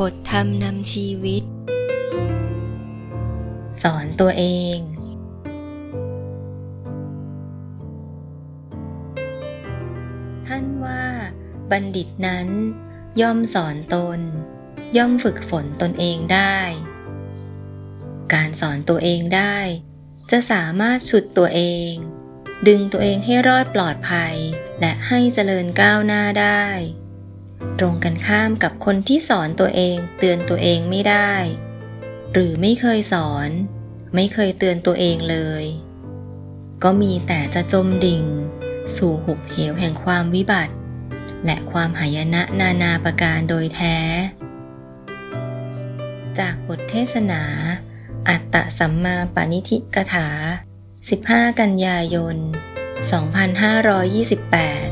บทธรรมนำชีวิต สอนตัวเอง ท่านว่าบัณฑิตนั้น ย่อมสอนตน ย่อมฝึกฝนตนเองได้ การสอนตัวเองได้ จะสามารถฉุดตัวเอง ดึงตัวเองให้รอดปลอดภัย และให้เจริญก้าวหน้าได้ ตรงกันข้ามกับคนที่สอนตัวเอง เตือนตัวเองไม่ได้ หรือไม่เคยสอน ไม่เคยเตือนตัวเองเลย ก็มีแต่จะจมดิ่ง สู่หุบเหวแห่งความวิบัติ และความหายนะนานาประการโดยแท้ จากบทเทศนา อัตตสัมมาปณิธิกถา 15 กันยายน 2528